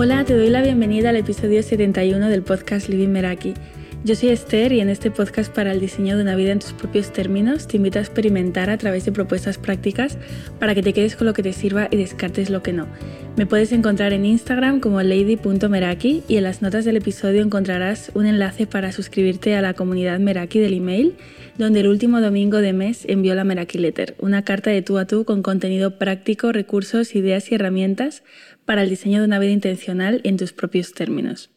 Hola, te doy la bienvenida al episodio 71 del podcast Living Meraki. Yo soy Esther y en este podcast para el diseño de una vida en tus propios términos te invito a experimentar a través de propuestas prácticas para que te quedes con lo que te sirva y descartes lo que no. Me puedes encontrar en Instagram como lady.meraki y en las notas del episodio encontrarás un enlace para suscribirte a la comunidad Meraki del email, donde el último domingo de mes envió la Meraki Letter, una carta de tú a tú con contenido práctico, recursos, ideas y herramientas para el diseño de una vida intencional en tus propios términos.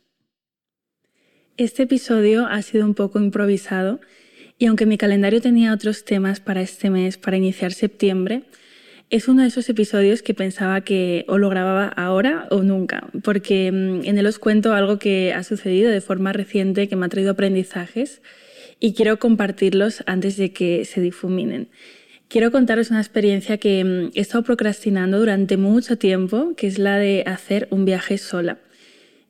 Este episodio ha sido un poco improvisado y aunque mi calendario tenía otros temas para este mes, para iniciar septiembre, es uno de esos episodios que pensaba que o lo grababa ahora o nunca, porque mm, en él os cuento algo que ha sucedido de forma reciente que me ha traído aprendizajes y quiero compartirlos antes de que se difuminen. Quiero contaros una experiencia que mm, he estado procrastinando durante mucho tiempo, que es la de hacer un viaje sola.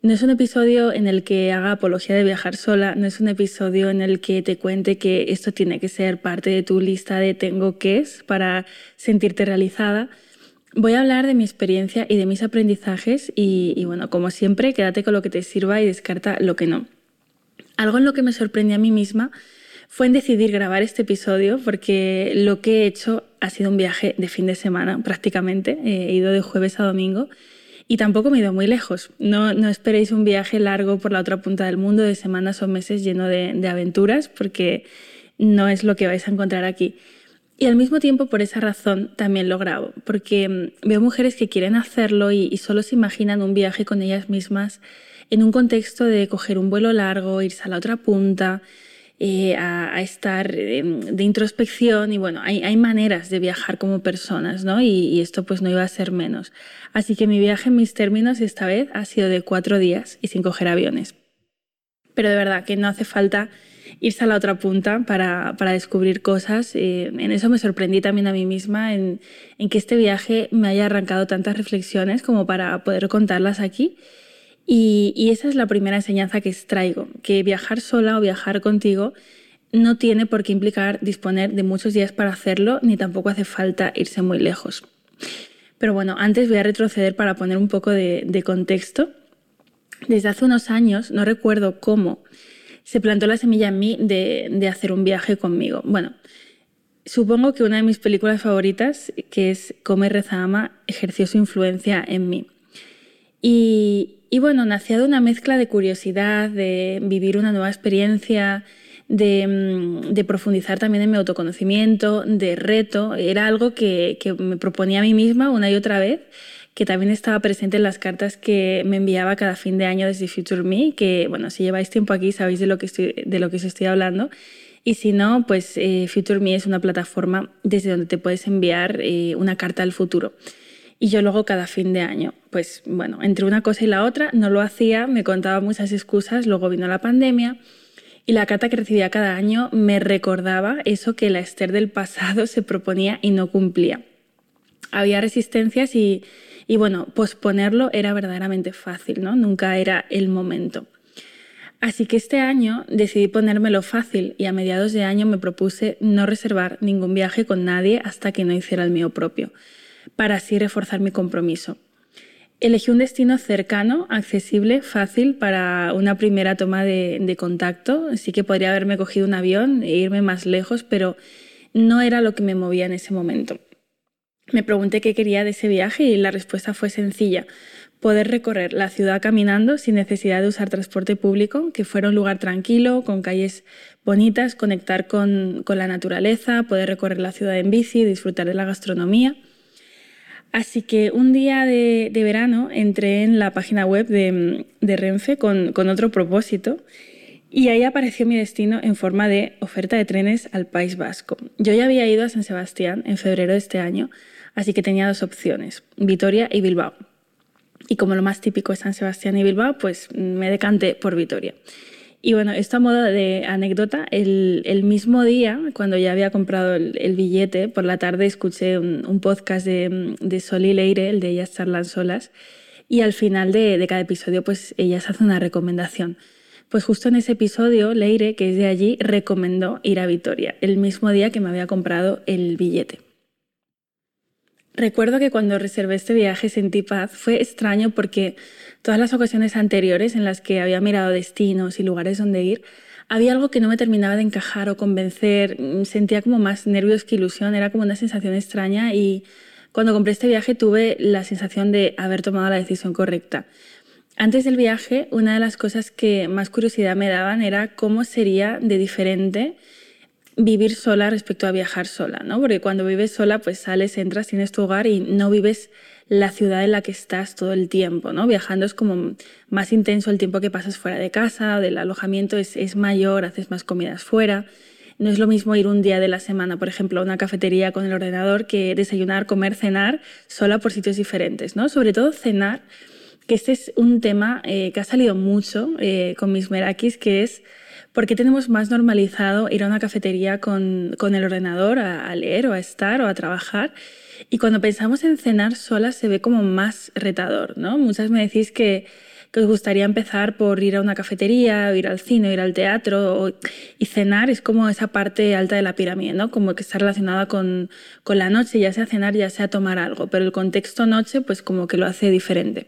No es un episodio en el que haga apología de viajar sola, no es un episodio en el que te cuente que esto tiene que ser parte de tu lista de tengo que es para sentirte realizada. Voy a hablar de mi experiencia y de mis aprendizajes y, y bueno, como siempre, quédate con lo que te sirva y descarta lo que no. Algo en lo que me sorprendí a mí misma fue en decidir grabar este episodio porque lo que he hecho ha sido un viaje de fin de semana prácticamente, he ido de jueves a domingo y tampoco me he ido muy lejos. No, no esperéis un viaje largo por la otra punta del mundo de semanas o meses lleno de, de aventuras, porque no es lo que vais a encontrar aquí. Y al mismo tiempo, por esa razón, también lo grabo, porque mm, veo mujeres que quieren hacerlo y, y, solo se imaginan un viaje con ellas mismas en un contexto de coger un vuelo largo, irse a la otra punta, eh, a, estar de, introspección y bueno, hay, hay, maneras de viajar como personas, ¿no? Y, esto pues no iba a ser menos. Así que mi viaje en mis términos esta vez ha sido de cuatro días y sin coger aviones. Pero de verdad que no hace falta irse a la otra punta para, para descubrir cosas. Eh, en eso me sorprendí también a mí misma, en, en que este viaje me haya arrancado tantas reflexiones como para poder contarlas aquí y, esa es la primera enseñanza que extraigo, que viajar sola o viajar contigo no tiene por qué implicar disponer de muchos días para hacerlo, ni tampoco hace falta irse muy lejos. Pero bueno, antes voy a retroceder para poner un poco de, contexto. Desde hace unos años, no recuerdo cómo, se plantó la semilla en mí de, de hacer un viaje conmigo. Bueno, supongo que una de mis películas favoritas, que es Come, Reza, Ama, ejerció su influencia en mí. Y, y bueno, nacía de una mezcla de curiosidad, de vivir una nueva experiencia, de, mm, de, profundizar también en mi autoconocimiento, de reto. Era algo que, que, me proponía a mí misma una y otra vez, que también estaba presente en las cartas que me enviaba cada fin de año desde Future Me, que bueno, si lleváis tiempo aquí sabéis de lo que, estoy, de lo que os estoy hablando. Y si no, pues eh, Future Me es una plataforma desde donde te puedes enviar eh, una carta al futuro y yo luego cada fin de año. Pues bueno, entre una cosa y la otra no lo hacía, me contaba muchas excusas, luego vino la pandemia y la carta que recibía cada año me recordaba eso que la Esther del pasado se proponía y no cumplía. Había resistencias y, y bueno, posponerlo era verdaderamente fácil, ¿no? Nunca era el momento. Así que este año decidí ponérmelo fácil y a mediados de año me propuse no reservar ningún viaje con nadie hasta que no hiciera el mío propio para así reforzar mi compromiso. Elegí un destino cercano, accesible, fácil para una primera toma de, contacto. Sí que podría haberme cogido un avión e irme más lejos, pero no era lo que me movía en ese momento. Me pregunté qué quería de ese viaje y la respuesta fue sencilla. Poder recorrer la ciudad caminando sin necesidad de usar transporte público, que fuera un lugar tranquilo, con calles bonitas, conectar con, con la naturaleza, poder recorrer la ciudad en bici, disfrutar de la gastronomía. Así que un día de, verano entré en la página web de, Renfe con, otro propósito y ahí apareció mi destino en forma de oferta de trenes al País Vasco. Yo ya había ido a San Sebastián en febrero de este año, así que tenía dos opciones, Vitoria y Bilbao. Y como lo más típico es San Sebastián y Bilbao, pues me decanté por Vitoria. Y bueno, esta moda de anécdota, el, mismo día, cuando ya había comprado el, billete, por la tarde escuché un, podcast de, de, Sol y Leire, el de Ellas charlan solas, y al final de, de cada episodio, pues ellas hacen una recomendación. Pues justo en ese episodio, Leire, que es de allí, recomendó ir a Vitoria, el mismo día que me había comprado el billete. Recuerdo que cuando reservé este viaje sentí paz. Fue extraño porque todas las ocasiones anteriores en las que había mirado destinos y lugares donde ir, había algo que no me terminaba de encajar o convencer. Sentía como más nervios que ilusión. Era como una sensación extraña y cuando compré este viaje tuve la sensación de haber tomado la decisión correcta. Antes del viaje, una de las cosas que más curiosidad me daban era cómo sería de diferente vivir sola respecto a viajar sola, ¿no? Porque cuando vives sola, pues sales, entras, tienes tu hogar y no vives la ciudad en la que estás todo el tiempo, ¿no? Viajando es como más intenso el tiempo que pasas fuera de casa, del alojamiento es, es mayor, haces más comidas fuera. No es lo mismo ir un día de la semana, por ejemplo, a una cafetería con el ordenador que desayunar, comer, cenar sola por sitios diferentes, ¿no? Sobre todo cenar, que este es un tema eh, que ha salido mucho eh, con mis merakis, que es ¿Por qué tenemos más normalizado ir a una cafetería con, con el ordenador a, leer o a estar o a trabajar? Y cuando pensamos en cenar sola se ve como más retador, ¿no? Muchas me decís que, que os gustaría empezar por ir a una cafetería, o ir al cine, o ir al teatro, y cenar es como esa parte alta de la pirámide, ¿no? Como que está relacionada con, con la noche, ya sea cenar, ya sea tomar algo, pero el contexto noche pues como que lo hace diferente.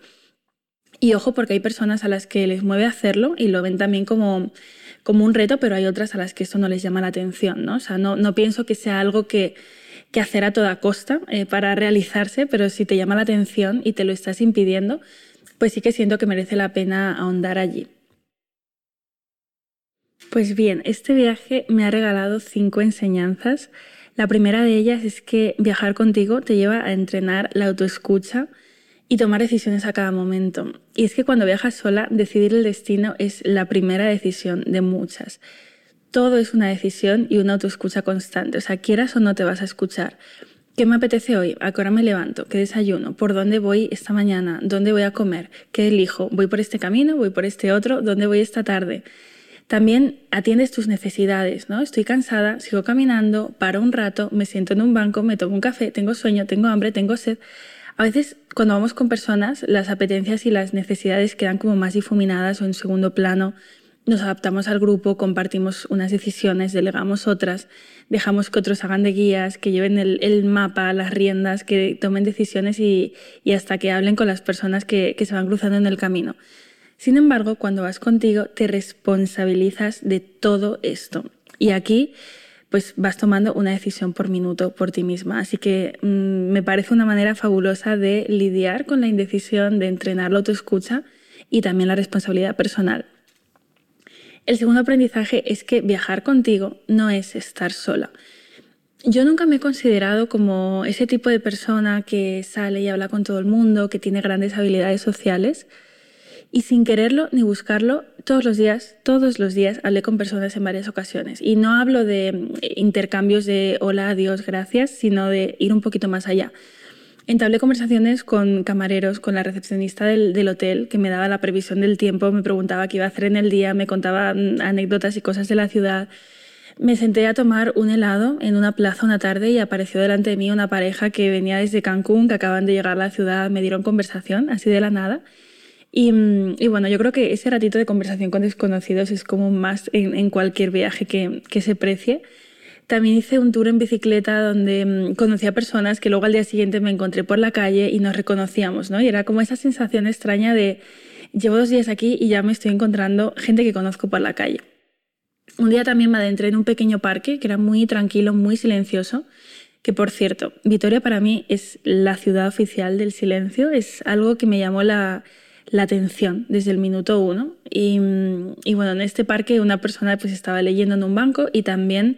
Y ojo porque hay personas a las que les mueve hacerlo y lo ven también como como un reto, pero hay otras a las que eso no les llama la atención, ¿no? O sea, no, pienso que sea algo que, que hacer a toda costa eh, para realizarse, pero si te llama la atención y te lo estás impidiendo, pues sí que siento que merece la pena ahondar allí. Pues bien, este viaje me ha regalado cinco enseñanzas. La primera de ellas es que viajar contigo te lleva a entrenar la autoescucha, y tomar decisiones a cada momento. Y es que cuando viajas sola, decidir el destino es la primera decisión de muchas. Todo es una decisión y una autoescucha constante. O sea, quieras o no te vas a escuchar. ¿Qué me apetece hoy? ¿A qué hora me levanto? ¿Qué desayuno? ¿Por dónde voy esta mañana? ¿Dónde voy a comer? ¿Qué elijo? ¿Voy por este camino? ¿Voy por este otro? ¿Dónde voy esta tarde? También atiendes tus necesidades, ¿no? Estoy cansada, sigo caminando, paro un rato, me siento en un banco, me tomo un café, tengo sueño, tengo hambre, tengo sed. A veces cuando vamos con personas, las apetencias y las necesidades quedan como más difuminadas o en segundo plano. Nos adaptamos al grupo, compartimos unas decisiones, delegamos otras, dejamos que otros hagan de guías, que lleven el, mapa, las riendas, que tomen decisiones y, hasta que hablen con las personas que, se van cruzando en el camino. Sin embargo, cuando vas contigo, te responsabilizas de todo esto. Y aquí pues vas tomando una decisión por minuto por ti misma. Así que mm, me parece una manera fabulosa de lidiar con la indecisión, de entrenar la autoescucha y también la responsabilidad personal. El segundo aprendizaje es que viajar contigo no es estar sola. Yo nunca me he considerado como ese tipo de persona que sale y habla con todo el mundo, que tiene grandes habilidades sociales. Y sin quererlo ni buscarlo, todos los días, todos los días hablé con personas en varias ocasiones. Y no hablo de mm, intercambios de hola, adiós, gracias, sino de ir un poquito más allá. Entablé conversaciones con camareros, con la recepcionista del, hotel, que me daba la previsión del tiempo, me preguntaba qué iba a hacer en el día, me contaba mm, anécdotas y cosas de la ciudad. Me senté a tomar un helado en una plaza una tarde y apareció delante de mí una pareja que venía desde Cancún, que acaban de llegar a la ciudad, me dieron conversación, así de la nada. Mm, y, bueno, yo creo que ese ratito de conversación con desconocidos es como más en, cualquier viaje que, que, se precie. También hice un tour en bicicleta donde mm, conocí a personas que luego al día siguiente me encontré por la calle y nos reconocíamos, ¿no? Y era como esa sensación extraña de llevo dos días aquí y ya me estoy encontrando gente que conozco por la calle. Un día también me adentré en un pequeño parque que era muy tranquilo, muy silencioso, que por cierto, Vitoria para mí es la ciudad oficial del silencio, es algo que me llamó la, la atención desde el minuto uno. Y, bueno, en este parque una persona pues estaba leyendo en un banco y también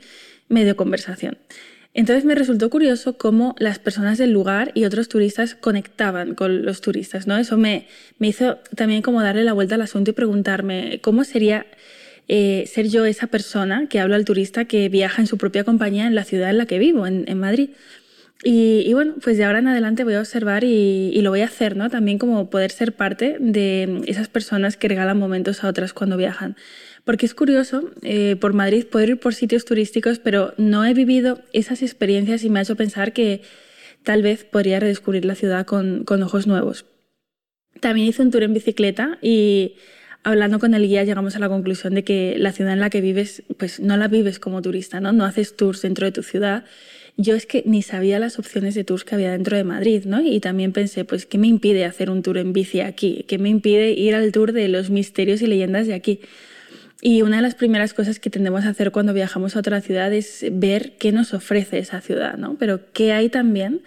me dio conversación. Entonces me resultó curioso cómo las personas del lugar y otros turistas conectaban con los turistas, ¿no? Eso me, me hizo también como darle la vuelta al asunto y preguntarme cómo sería eh, ser yo esa persona que habla al turista que viaja en su propia compañía en la ciudad en la que vivo, en Madrid. Y, bueno, pues de ahora en adelante voy a observar y, lo voy a hacer, ¿no? También como poder ser parte de esas personas que regalan momentos a otras cuando viajan. Porque es curioso, eh, por Madrid poder ir por sitios turísticos, pero no he vivido esas experiencias y me ha hecho pensar que tal vez podría redescubrir la ciudad con, con ojos nuevos. También hice un tour en bicicleta y hablando con el guía llegamos a la conclusión de que la ciudad en la que vives, pues no la vives como turista, ¿no? No haces tours dentro de tu ciudad yo es que ni sabía las opciones de tours que había dentro de Madrid, ¿no? Y también pensé, pues, ¿qué me impide hacer un tour en bici aquí? ¿Qué me impide ir al tour de los misterios y leyendas de aquí? Y una de las primeras cosas que tendemos a hacer cuando viajamos a otra ciudad es ver qué nos ofrece esa ciudad, ¿no? Pero qué hay también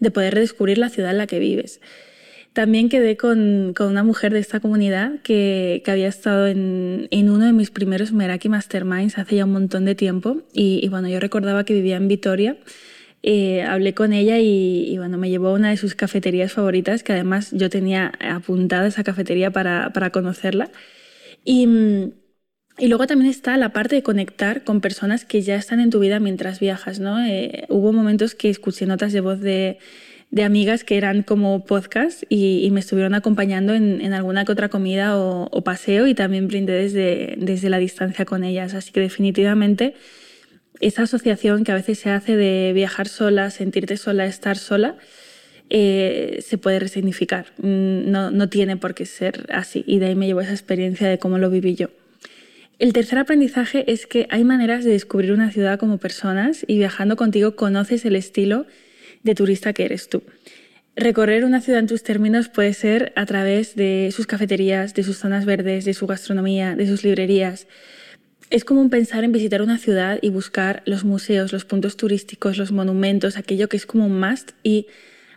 de poder redescubrir la ciudad en la que vives. También quedé con, con una mujer de esta comunidad que, que había estado en, en, uno de mis primeros Meraki Masterminds hace ya un montón de tiempo. Y, y bueno, yo recordaba que vivía en Vitoria. Eh, hablé con ella y, y, bueno, me llevó a una de sus cafeterías favoritas, que además yo tenía apuntada esa cafetería para, para conocerla. Y, y, luego también está la parte de conectar con personas que ya están en tu vida mientras viajas, ¿no? Eh, hubo momentos que escuché notas de voz de de amigas que eran como podcast y, me estuvieron acompañando en, alguna que otra comida o, paseo y también brindé desde, desde la distancia con ellas. Así que definitivamente esa asociación que a veces se hace de viajar sola, sentirte sola, estar sola, eh, se puede resignificar. Mm, no, no tiene por qué ser así. Y de ahí me llevo esa experiencia de cómo lo viví yo. El tercer aprendizaje es que hay maneras de descubrir una ciudad como personas y viajando contigo conoces el estilo de turista que eres tú. Recorrer una ciudad en tus términos puede ser a través de sus cafeterías, de sus zonas verdes, de su gastronomía, de sus librerías. Es común pensar en visitar una ciudad y buscar los museos, los puntos turísticos, los monumentos, aquello que es como un must y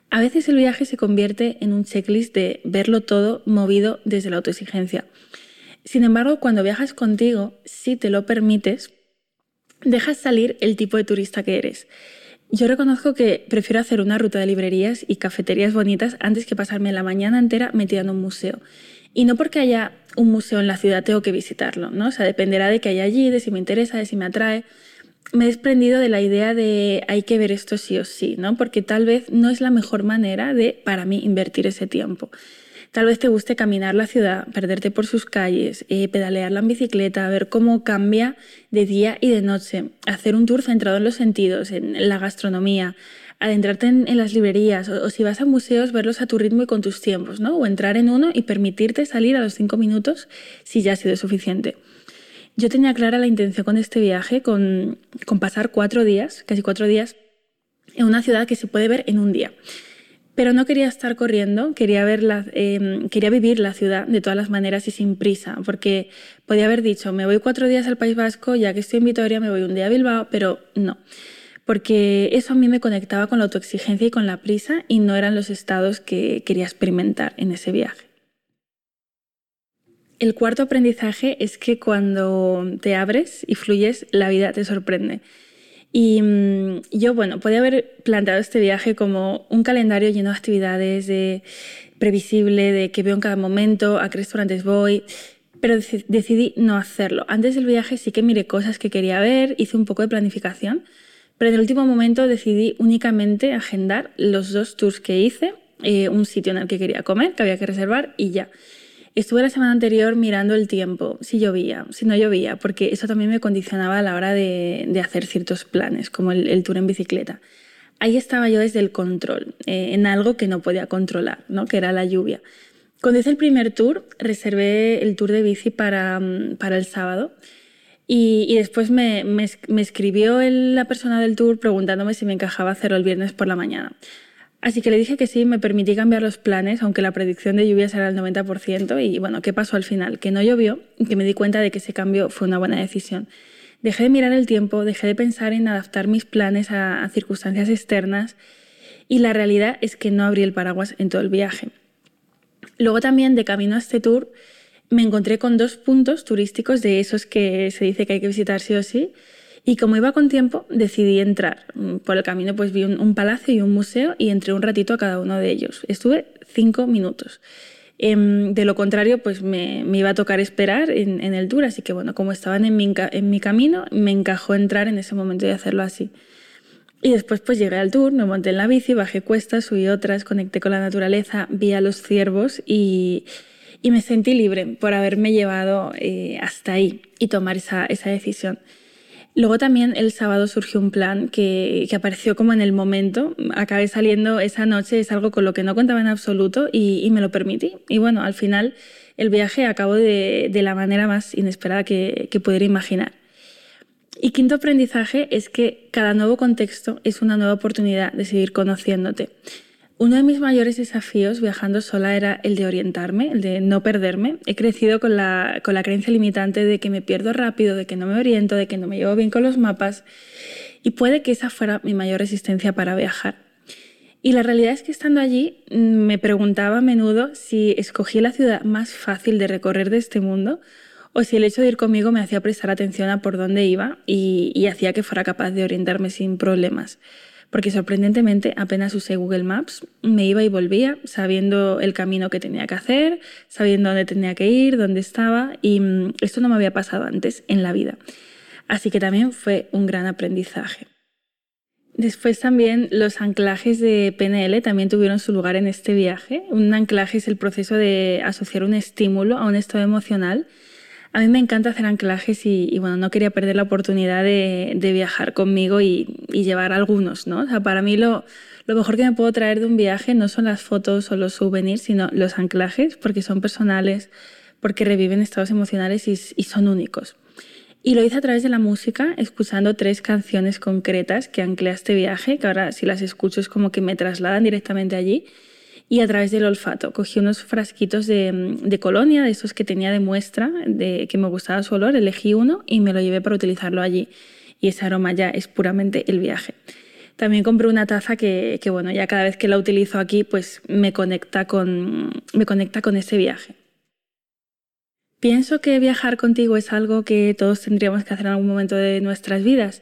a veces el viaje se convierte en un checklist de verlo todo movido desde la autoexigencia. Sin embargo, cuando viajas contigo, si te lo permites, dejas salir el tipo de turista que eres. Yo reconozco que prefiero hacer una ruta de librerías y cafeterías bonitas antes que pasarme la mañana entera metida en un museo. Y no porque haya un museo en la ciudad tengo que visitarlo, ¿no? O sea, dependerá de qué hay allí, de si me interesa, de si me atrae. Me he desprendido de la idea de hay que ver esto sí o sí, ¿no? Porque tal vez no es la mejor manera de, para mí, invertir ese tiempo. Tal vez te guste caminar la ciudad, perderte por sus calles, eh, pedalearla en bicicleta, ver cómo cambia de día y de noche, hacer un tour centrado en los sentidos, en la gastronomía, adentrarte en, las librerías o, si vas a museos, verlos a tu ritmo y con tus tiempos, ¿no? O entrar en uno y permitirte salir a los cinco minutos si ya ha sido suficiente. Yo tenía clara la intención con este viaje, con, con pasar cuatro días, casi cuatro días, en una ciudad que se puede ver en un día. Pero no quería estar corriendo, quería, ver em, quería vivir la ciudad de todas las maneras y sin prisa, porque podía haber dicho, me voy cuatro días al País Vasco, ya que estoy en Vitoria, me voy un día a Bilbao, pero no, porque eso a mí me conectaba con la autoexigencia y con la prisa y no eran los estados que quería experimentar en ese viaje. El cuarto aprendizaje es que cuando te abres y fluyes, la vida te sorprende. Y mm, yo, bueno, podía haber planteado este viaje como un calendario lleno de actividades, de previsible, de que veo en cada momento, a qué restaurantes voy, pero decidí no hacerlo. Antes del viaje sí que miré cosas que quería ver, hice un poco de planificación, pero en el último momento decidí únicamente agendar los dos tours que hice, eh, un sitio en el que quería comer, que había que reservar y ya. Estuve la semana anterior mirando el tiempo, si llovía, si no llovía, porque eso también me condicionaba a la hora de, hacer ciertos planes, como el, tour en bicicleta. Ahí estaba yo desde el control, eh, en algo que no podía controlar, ¿no? que era la lluvia. Cuando hice el primer tour, reservé el tour de bici para, mm, para el sábado y, después me, me, me escribió la persona del tour preguntándome si me encajaba hacerlo el viernes por la mañana. Así que le dije que sí, me permití cambiar los planes, aunque la predicción de lluvias era el 90%. Y bueno, ¿qué pasó al final? Que no llovió y que me di cuenta de que ese cambio fue una buena decisión. Dejé de mirar el tiempo, dejé de pensar en adaptar mis planes a, circunstancias externas y la realidad es que no abrí el paraguas en todo el viaje. Luego también, de camino a este tour, me encontré con dos puntos turísticos de esos que se dice que hay que visitar sí o sí y como iba con tiempo, decidí entrar. Mm, por el camino pues vi un, palacio y un museo y entré un ratito a cada uno de ellos. Estuve cinco minutos. Em, de lo contrario, pues me, iba a tocar esperar en, el tour, así que bueno, como estaban en mi, camino, me encajó entrar en ese momento y hacerlo así. Y después pues llegué al tour, me monté en la bici, bajé cuestas, subí otras, conecté con la naturaleza, vi a los ciervos y, me sentí libre por haberme llevado eh, hasta ahí y tomar esa decisión. Luego también el sábado surgió un plan que, apareció como en el momento. Acabé saliendo esa noche, es algo con lo que no contaba en absoluto y, me lo permití. Y bueno, al final el viaje acabó de, de la manera más inesperada que, que pudiera imaginar. Y quinto aprendizaje es que cada nuevo contexto es una nueva oportunidad de seguir conociéndote. Uno de mis mayores desafíos viajando sola era el de orientarme, el de no perderme. He crecido con la, con la creencia limitante de que me pierdo rápido, de que no me oriento, de que no me llevo bien con los mapas. Y puede que esa fuera mi mayor resistencia para viajar. Y la realidad es que estando allí mm, me preguntaba a menudo si escogí la ciudad más fácil de recorrer de este mundo o si el hecho de ir conmigo me hacía prestar atención a por dónde iba y, y hacía que fuera capaz de orientarme sin problemas porque sorprendentemente apenas usé Google Maps, me iba y volvía sabiendo el camino que tenía que hacer, sabiendo dónde tenía que ir, dónde estaba, y mm, esto no me había pasado antes en la vida. Así que también fue un gran aprendizaje. Después también los anclajes de PNL también tuvieron su lugar en este viaje. Un anclaje es el proceso de asociar un estímulo a un estado emocional a mí me encanta hacer anclajes y, bueno, no quería perder la oportunidad de, viajar conmigo y, llevar algunos, ¿no? Para mí lo, mejor que me puedo traer de un viaje no son las fotos o los souvenirs, sino los anclajes, porque son personales, porque reviven estados emocionales y, y son únicos. Y lo hice a través de la música, escuchando tres canciones concretas que anclé este viaje, que ahora si las escucho es como que me trasladan directamente allí y a través del olfato. Cogí unos frasquitos de, de, colonia, de esos que tenía de muestra, de que me gustaba su olor, elegí uno y me lo llevé para utilizarlo allí. Y ese aroma ya es puramente el viaje. También compré una taza que, que, bueno, ya cada vez que la utilizo aquí, pues me conecta con, me conecta con ese viaje. Pienso que viajar contigo es algo que todos tendríamos que hacer en algún momento de nuestras vidas.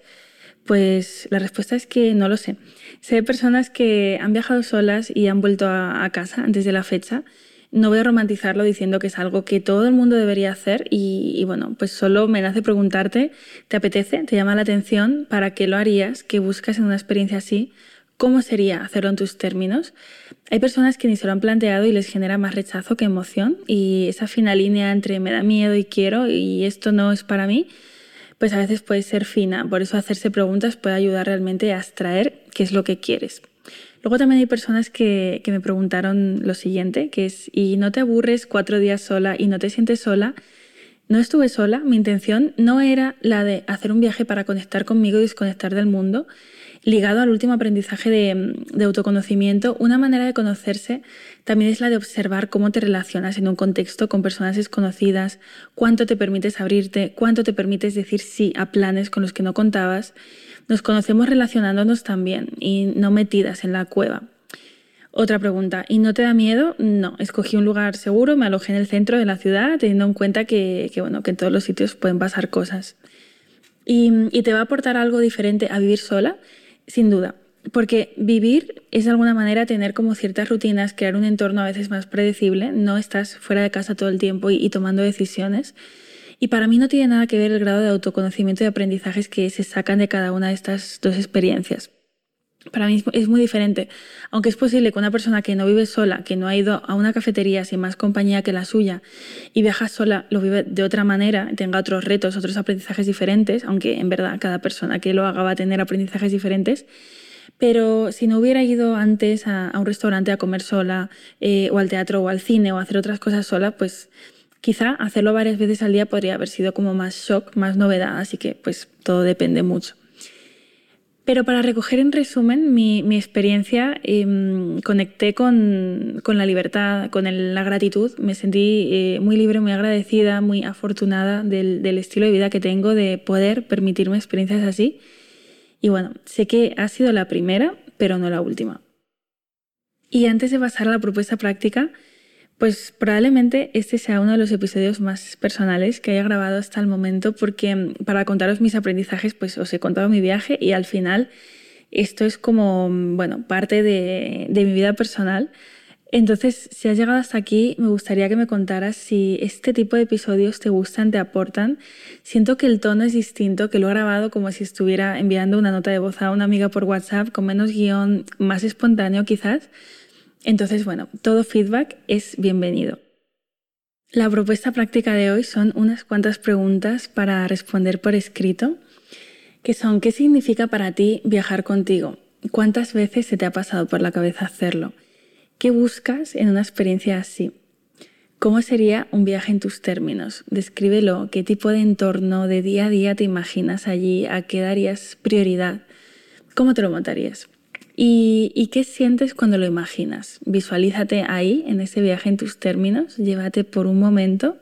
Pues la respuesta es que no lo sé. Sé personas que han viajado solas y han vuelto a, casa antes de la fecha. No voy a romantizarlo diciendo que es algo que todo el mundo debería hacer y, bueno, pues solo me nace preguntarte, ¿te apetece? ¿Te llama la atención? ¿Para qué lo harías? ¿Qué buscas en una experiencia así? ¿Cómo sería hacerlo en tus términos? Hay personas que ni se lo han planteado y les genera más rechazo que emoción y esa fina línea entre me da miedo y quiero y esto no es para mí, pues a veces puede ser fina. Por eso hacerse preguntas puede ayudar realmente a extraer qué es lo que quieres. Luego también hay personas que, me preguntaron lo siguiente, que es, ¿y no te aburres cuatro días sola y no te sientes sola? No estuve sola, mi intención no era la de hacer un viaje para conectar conmigo y desconectar del mundo, ligado al último aprendizaje de, autoconocimiento, una manera de conocerse también es la de observar cómo te relacionas en un contexto con personas desconocidas, cuánto te permites abrirte, cuánto te permites decir sí a planes con los que no contabas. Nos conocemos relacionándonos también y no metidas en la cueva. Otra pregunta, ¿y no te da miedo? No, escogí un lugar seguro, me alojé en el centro de la ciudad, teniendo en cuenta que, bueno, que en todos los sitios pueden pasar cosas. ¿Y, ¿Y te va a aportar algo diferente a vivir sola? Sin duda, porque vivir es de alguna manera tener como ciertas rutinas, crear un entorno a veces más predecible, no estás fuera de casa todo el tiempo y, tomando decisiones. Y para mí no tiene nada que ver el grado de autoconocimiento y aprendizajes que se sacan de cada una de estas dos experiencias. Para mí es muy diferente, aunque es posible que una persona que no vive sola, que no ha ido a una cafetería sin más compañía que la suya y viaja sola, lo vive de otra manera, tenga otros retos, otros aprendizajes diferentes, aunque en verdad cada persona que lo haga va a tener aprendizajes diferentes. Pero si no hubiera ido antes a, un restaurante a comer sola, eh, o al teatro, o al cine, o hacer otras cosas sola, pues quizá hacerlo varias veces al día podría haber sido como más shock, más novedad, así que pues todo depende mucho. Pero para recoger en resumen mi, experiencia, em, conecté con, la libertad, con la gratitud. Me sentí eh, muy libre, muy agradecida, muy afortunada del, estilo de vida que tengo, de poder permitirme experiencias así. Y bueno, sé que ha sido la primera, pero no la última. Y antes de pasar a la propuesta práctica, pues probablemente este sea uno de los episodios más personales que haya grabado hasta el momento porque mm, para contaros mis aprendizajes pues os he contado mi viaje y al final esto es como, mm, bueno, parte de, mi vida personal. Entonces, si has llegado hasta aquí, me gustaría que me contaras si este tipo de episodios te gustan, te aportan. Siento que el tono es distinto, que lo he grabado como si estuviera enviando una nota de voz a una amiga por WhatsApp, con menos guion, más espontáneo quizás entonces, bueno, todo feedback es bienvenido. La propuesta práctica de hoy son unas cuantas preguntas para responder por escrito, que son, ¿qué significa para ti viajar contigo? ¿Cuántas veces se te ha pasado por la cabeza hacerlo? ¿Qué buscas en una experiencia así? ¿Cómo sería un viaje en tus términos? Descríbelo, qué tipo de entorno de día a día te imaginas allí, a qué darías prioridad, cómo te lo montarías. ¿Y, qué sientes cuando lo imaginas? Visualízate ahí, en ese viaje en tus términos, llévate por un momento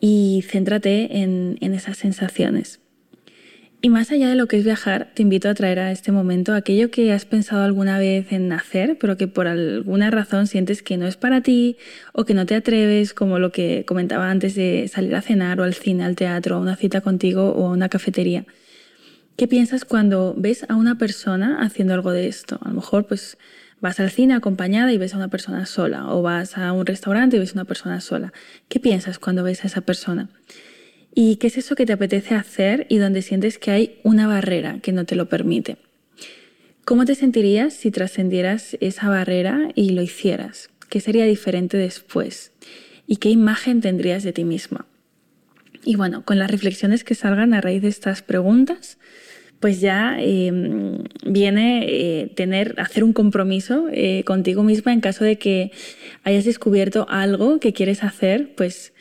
y céntrate en, en esas sensaciones. Y más allá de lo que es viajar, te invito a traer a este momento aquello que has pensado alguna vez en hacer, pero que por alguna razón sientes que no es para ti o que no te atreves, como lo que comentaba antes de salir a cenar o al cine, al teatro, a una cita contigo o a una cafetería. ¿Qué piensas cuando ves a una persona haciendo algo de esto? A lo mejor pues vas al cine acompañada y ves a una persona sola o vas a un restaurante y ves a una persona sola. ¿Qué piensas cuando ves a esa persona? ¿Y qué es eso que te apetece hacer y donde sientes que hay una barrera que no te lo permite? ¿Cómo te sentirías si trascendieras esa barrera y lo hicieras? ¿Qué sería diferente después? ¿Y qué imagen tendrías de ti misma? Y bueno, con las reflexiones que salgan a raíz de estas preguntas, pues ya em, viene eh, tener, hacer un compromiso eh, contigo misma en caso de que hayas descubierto algo que quieres hacer, pues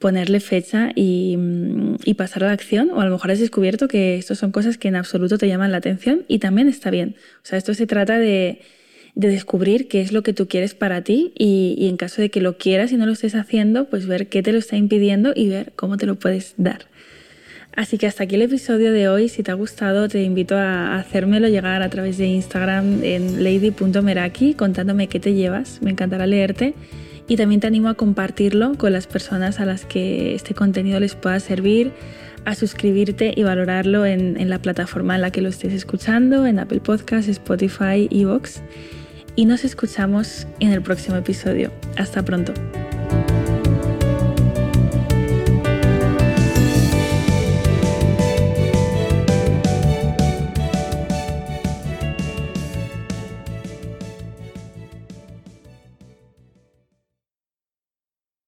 ponerle fecha y, y, pasar a la acción, o a lo mejor has descubierto que esto son cosas que en absoluto te llaman la atención y también está bien. O sea, esto se trata de, de descubrir qué es lo que tú quieres para ti y, y, en caso de que lo quieras y no lo estés haciendo, pues ver qué te lo está impidiendo y ver cómo te lo puedes dar. Así que hasta aquí el episodio de hoy. Si te ha gustado, te invito a hacérmelo llegar a través de Instagram en lady.meraki contándome qué te llevas. Me encantará leerte. Y también te animo a compartirlo con las personas a las que este contenido les pueda servir, a suscribirte y valorarlo en, la plataforma en la que lo estés escuchando, en Apple Podcasts, Spotify, Evox. Y nos escuchamos en el próximo episodio. Hasta pronto.